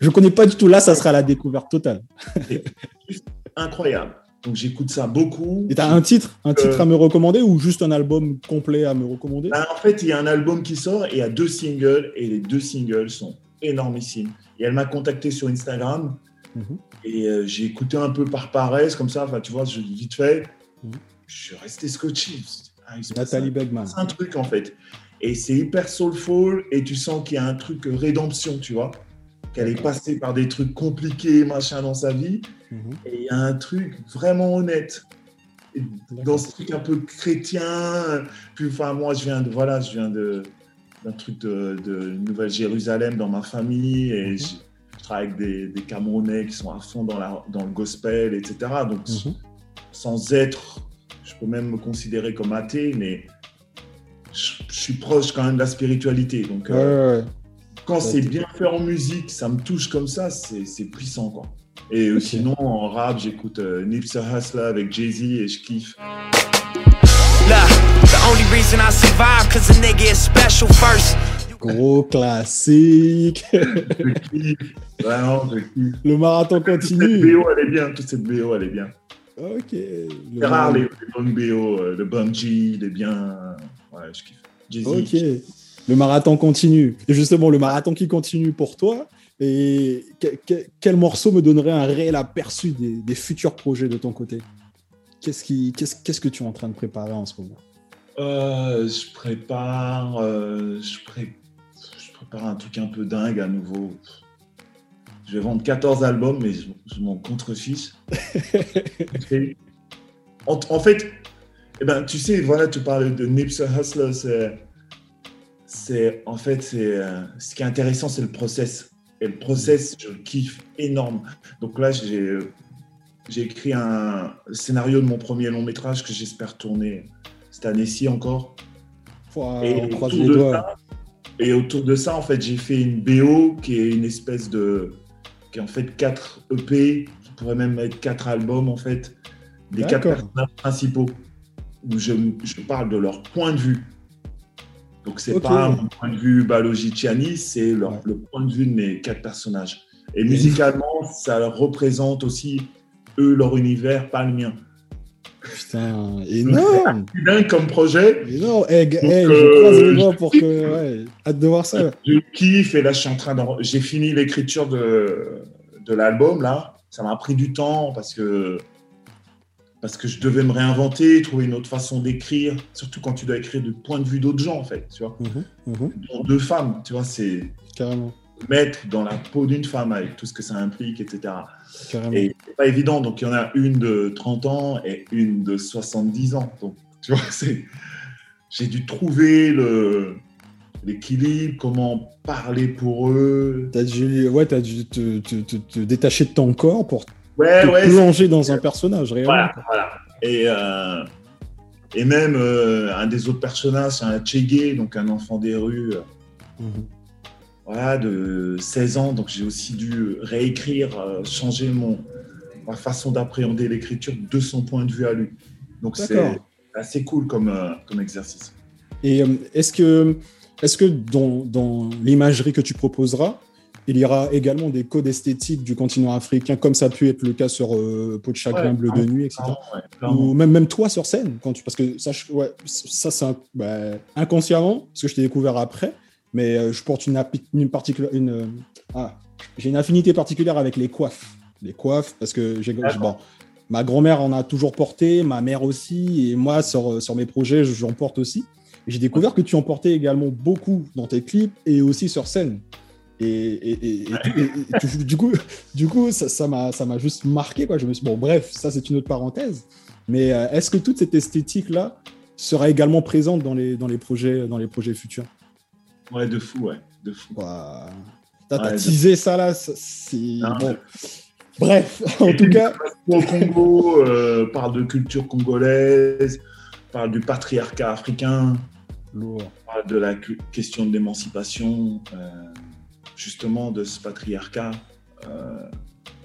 Je connais pas du tout. Là, ça sera la découverte totale. Incroyable. Donc j'écoute ça beaucoup. Et t'as un titre, un titre Euh, à me recommander ou juste un album complet à me recommander? Ben, en fait, il y a un album qui sort et il y a deux singles et les deux singles sont énormissimes. Et elle m'a contacté sur Instagram Mhm. et euh, j'ai écouté un peu par paresse comme ça. Enfin, tu vois, je, vite fait. Mhm. Je suis resté scotché. Ah, Nathalie Bergman. C'est un truc en fait. Et c'est hyper soulful et tu sens qu'il y a un truc euh, rédemption, tu vois. Qu'elle est passée par des trucs compliqués, machin, dans sa vie. Mhm. Et il y a un truc vraiment honnête. Et dans ce truc un peu chrétien. Puis, enfin, moi, je viens de, voilà, je viens de, d'un truc de, de Nouvelle-Jérusalem dans ma famille. Et je, je travaille avec des, des Camerounais qui sont à fond dans, la, dans le gospel, etc. Donc, Mhm. sans être, je peux même me considérer comme athée, mais je, je suis proche quand même de la spiritualité. Donc, Ouais, euh, ouais, ouais. quand Ouais, c'est bien fait en musique, ça me touche comme ça, c'est puissant, quoi. Et euh, sinon, en rap, j'écoute euh, Nipsey Hussle avec Jay-Z et je kiffe. Look, the only reason I survive, cause a nigga is special first. Gros classique. Je kiffe, vraiment, je kiffe. Le marathon Toute cette continue. BO, elle est bien, toute cette BO, elle est bien. Ok. Le C'est rare les, bonnes BO, euh, le Bungie, il est bien. Ouais, je kiffe. Ok. Le marathon continue. Et justement, le marathon qui continue pour toi. Et que- que- quel morceau me donnerait un réel aperçu des, des futurs projets de ton côté? Qu'est-ce qui, qu'est-ce, qu'est-ce que tu es en train de préparer en ce moment? Euh, je prépare, euh, je, pré- je prépare un truc un peu dingue à nouveau. Je vais vendre 14 albums, mais je, je m'en contrefiche. En fait, eh ben, tu sais, voilà, tu parles de Nipsey Hussle, c'est, c'est, en fait, c'est, euh, ce qui est intéressant, c'est le process. Et le process, je le kiffe énorme. Donc là, j'ai, j'ai écrit un scénario de mon premier long métrage que j'espère tourner cette année-ci encore. Et On autour de ça- Et autour de ça, en fait, j'ai fait une BO qui est une espèce de. qui est en fait 4 EP, qui pourrait même être 4 albums, en fait, des quatre D'accord. personnages principaux, où je, je parle de leur point de vue. Donc, c'est Ok. pas mon point de vue Balogiciani, c'est leur- le point de vue de mes quatre personnages. Et musicalement, ça leur représente aussi, eux, leur univers, pas le mien. Putain, énorme C'est dingue comme projet. Énorme Eh, g- Donc, eh, je euh, croise les doigts pour que... Ouais, hâte de voir ça. Je kiffe et là je suis en train de... J'ai fini l'écriture de, de l'album là. Ça m'a pris du temps parce que parce que je devais me réinventer, trouver une autre façon d'écrire, surtout quand tu dois écrire du point de vue d'autres gens en fait, tu vois. Mhm, mhm, Dont Deux femmes, tu vois, c'est carrément, mettre dans la peau d'une femme avec tout ce que ça implique, etc. carrément. Et c'est pas évident, donc il y en a une de 30 ans et une de 70 ans. Donc tu vois, c'est j'ai dû trouver le l'équilibre, comment parler pour eux, T'as dû, ouais, t'as dû te, te- te- te détacher de ton corps pour Ouais, ouais. plonger dans un personnage, réellement. Voilà, voilà. Et, euh, et même euh, un des autres personnages, c'est un Tchégué, donc un enfant des rues, euh, Mhm. voilà, de 16 ans. Donc j'ai aussi dû réécrire, changer mon, ma façon d'appréhender l'écriture de son point de vue à lui. Donc c'est assez cool comme, comme exercice. Et est-ce que, est que dans, dans l'imagerie que tu proposeras, il y aura également des codes esthétiques du continent africain, comme ça a pu être le cas sur euh, Peau de chagrin, Ouais, Bleu de nuit, etc. Ou même, même toi sur scène, quand tu, parce que ça, je- ouais, ça c'est bah, inconsciemment, parce que je t'ai découvert après, mais euh, je porte une, une particulière, une, euh, ah, j'ai une affinité particulière avec les coiffes, les coiffes, parce que j'ai, bon, ma grand-mère en a toujours porté, ma mère aussi, et moi sur, sur mes projets j'en porte aussi. J'ai découvert que tu en portais également beaucoup dans tes clips et aussi sur scène. Et, et- et- et- et- et- du- coup, du coup, ça m'a ça m'a juste marqué. Quoi. Je me suis bon, bref, ça c'est une autre parenthèse. Mais euh, est-ce que toute cette esthétique-là sera également présente dans les, dans les, projets, dans les projets futurs? Ouais, de fou, ouais. De fou. T'as de- teasé ça là, c'est. Bon. Bref, en tout cas, Au Congo, euh, parle de culture congolaise, parle du patriarcat africain, lourd. parle de la question de l'émancipation, euh, justement de ce patriarcat euh,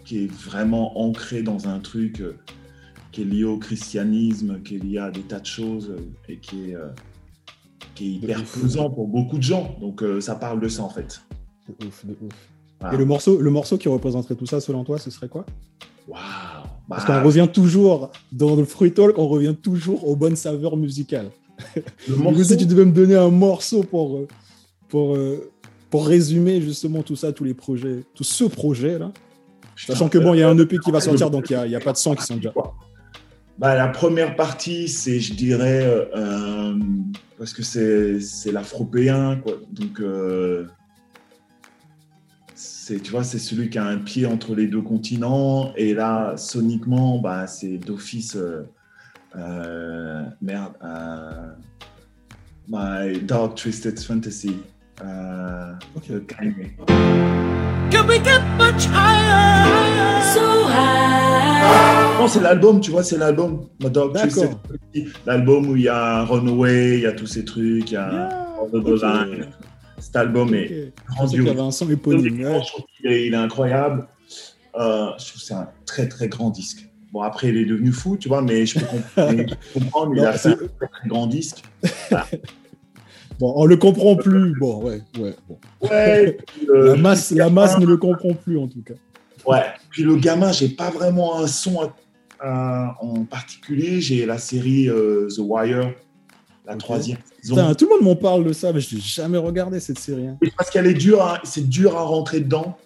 qui est vraiment ancré dans un truc euh, qui est lié au christianisme, qui est lié à des tas de choses euh, et qui est, euh, qui est hyper pesant pour beaucoup de gens. Donc euh, ça parle de ça en fait. De ouf, de ouf. Voilà. Et le morceau, le morceau qui représenterait tout ça, selon toi, ce serait quoi? Waouh Parce Bah, qu'on revient toujours, dans le Fruit Talk, on revient toujours aux bonnes saveurs musicales. le morceau- si tu devais me donner un morceau pour, pour, pour résumer justement tout ça, tous les projets, tout ce projet-là, sachant que bon, il y a un EP qui va euh, sortir, donc il n'y a, pas de son qui sont déjà. Bah, la première partie, c'est, je dirais, euh, euh, parce que c'est, l'afropéen, quoi. Donc, euh, c'est, tu vois, c'est celui qui a un pied entre les deux continents. Et là, soniquement, bah, c'est d'office, euh, euh, merde, euh, My Dark Twisted Fantasy. Euh, Ok. de Kanye. Can we get much higher? So high. Non, c'est l'album, tu vois, c'est l'album. L'album où il y a Runaway, il y a tous ces trucs, il y a Yeah, Over the ok. Line. Cet album est grandiose. qu'il y avait un son éponyme. ouais. Il est, il est incroyable. Euh, je trouve que c'est un très très grand disque. Bon, après, il est devenu fou, tu vois, mais je peux comprendre, mais je peux comprendre, mais il Non, a fait un très, très grand disque. Bon, on le comprend plus. Bon, ouais, ouais. bon. Ouais, puis, euh, La masse, la masse ne le comprend plus en tout cas. Ouais, puis le gamin, j'ai pas vraiment un son à- à- en particulier. J'ai la série euh, The Wire, la troisième saison. Putain, tout le monde m'en parle de ça, mais je n'ai jamais regardé cette série. hein. Oui, Parce qu'elle est dure, à- c'est dur à rentrer dedans.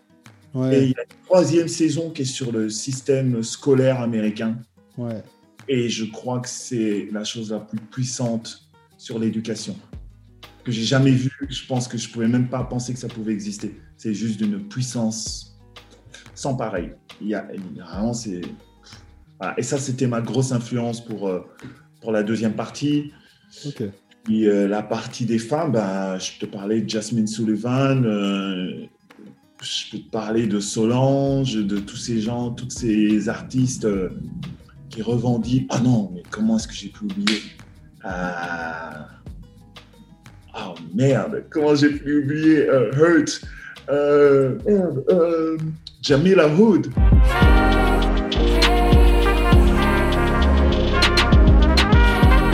Et il y a une troisième saison qui est sur le système scolaire américain. ouais. Et je crois que c'est la chose la plus puissante sur l'éducation que j'ai jamais vue. Je pense que je pouvais même pas penser que ça pouvait exister. C'est juste d'une puissance sans pareil. Il y a, vraiment c'est. Voilà. Et ça, c'était ma grosse influence pour euh, pour la deuxième partie. Ok. Puis euh, la partie des femmes, bah, je te parlais de Jasmine Sullivan, euh, je peux te parler de Solange, de tous ces gens, tous ces artistes euh, qui revendiquent. Ah non, mais comment est-ce que j'ai pu oublier? Oh merde, comment j'ai pu oublier euh, Hurt? Euh, merde, euh, Jamila Hood.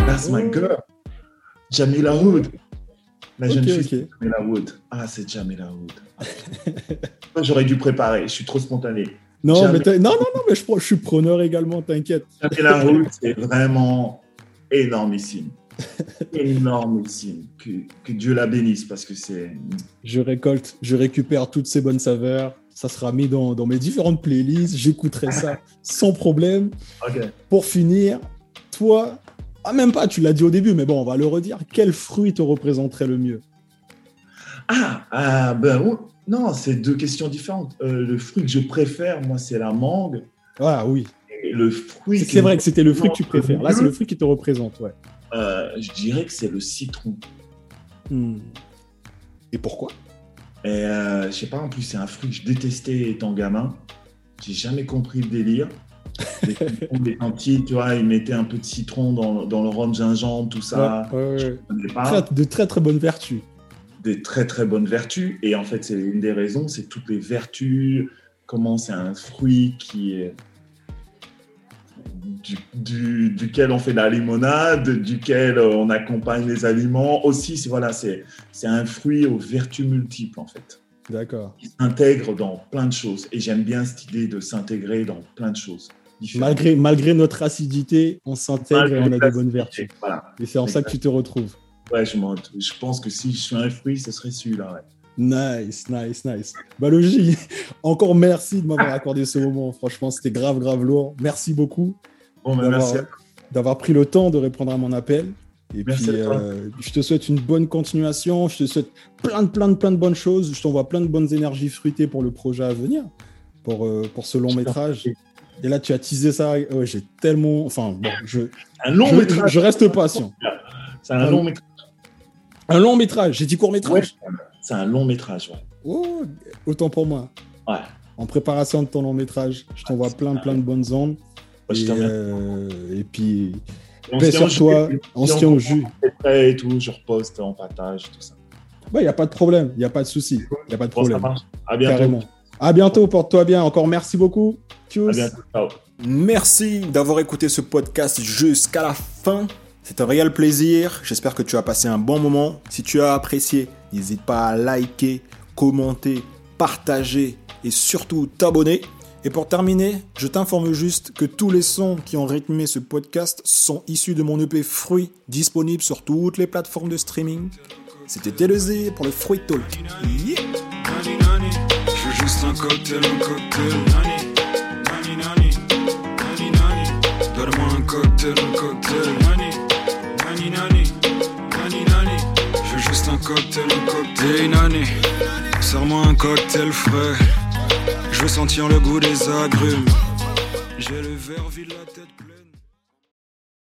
That's my Oh. girl. Jamila Hood. La jeune fille. Jamila Wood. Ah, c'est Jamila Wood. Moi, J'aurais dû préparer, je suis trop spontané. Non, mais non, non, non, mais je, suis preneur également, t'inquiète. Jamila Wood, c'est vraiment énormissime. énormissime. Que, que Dieu la bénisse parce que c'est. Je récolte, je récupère toutes ces bonnes saveurs. Ça sera mis dans, dans mes différentes playlists. J'écouterai ça sans problème. Pour finir, toi, ah, même pas, tu l'as dit au début, mais bon, on va le redire. Quel fruit te représenterait le mieux? Ah, ah, ben oh, non, c'est deux questions différentes. Euh, le fruit que je préfère, moi, c'est la mangue. Ah oui, Et le fruit. c'est vrai que c'était le fruit que tu préfères. Là, c'est le fruit qui te représente, ouais. Euh, je dirais que c'est le citron. Hmm. Et pourquoi? Et euh, je sais pas, en plus, c'est un fruit que je détestais étant gamin. J'ai jamais compris le délire. Les citrons, les petits, tu vois, ils mettaient un peu de citron dans, dans le rhum gingembre, tout ça. Ouais, ouais, pas. De très très bonnes vertus. Des très très bonnes vertus. Et en fait, c'est une des raisons, c'est toutes les vertus, comment c'est un fruit qui est. Du, du- duquel on fait de la limonade, duquel euh, on accompagne les aliments. Aussi, c'est voilà, c'est un fruit aux vertus multiples en fait. D'accord. qui s'intègre dans plein de choses. Et j'aime bien cette idée de s'intégrer dans plein de choses. Malgré, malgré notre acidité, on s'intègre et on a des bonnes vertus. Voilà. Et c'est en ça que tu te retrouves. Ouais, je, pense que si je suis un fruit, ce serait celui-là. ouais. Nice, nice, nice. Balogi, encore merci de m'avoir accordé ce moment. Franchement, c'était grave, grave lourd. Merci beaucoup Bon, ben, d'avoir merci. d'avoir pris le temps de répondre à mon appel. Et Merci puis, euh, je te souhaite une bonne continuation. Je te souhaite plein de, plein de, plein de bonnes choses. Je t'envoie plein de bonnes énergies fruitées pour le projet à venir, pour, euh, pour ce long métrage. Et là, tu as teasé ça. Ouais, j'ai tellement. Enfin, bon, je, Un long je, métrage. je reste patient. C'est un long métrage. Un long métrage. J'ai dit court Ouais, métrage. c'est un long métrage, ouais. Oh, autant pour moi. Ouais. En préparation de ton long métrage, je t'envoie plein, plein de bonnes ondes. Et, euh, et puis, On paix se tient sur au toi. jus. On se tient au jus. et tout, je reposte, on partage, tout ça. Il n'y a pas de problème. Il n'y a pas de souci. Il n'y a pas de Bon, ça problème. marche. À bientôt. Carrément. À bientôt. Porte-toi bien. Encore merci beaucoup. À Tchuss. bientôt. Ciao. Merci d'avoir écouté ce podcast jusqu'à la fin. C'est un réel plaisir. J'espère que tu as passé un bon moment. Si tu as apprécié, n'hésite pas à liker, commenter, partager et surtout t'abonner. Et pour terminer, je t'informe juste que tous les sons qui ont rythmé ce podcast sont issus de mon EP Fruit, disponible sur toutes les plateformes de streaming. C'était TLZ pour le Fruit Talk. Un cocktail. Veux sentir le goût des agrumes. J'ai le verre vide, la tête.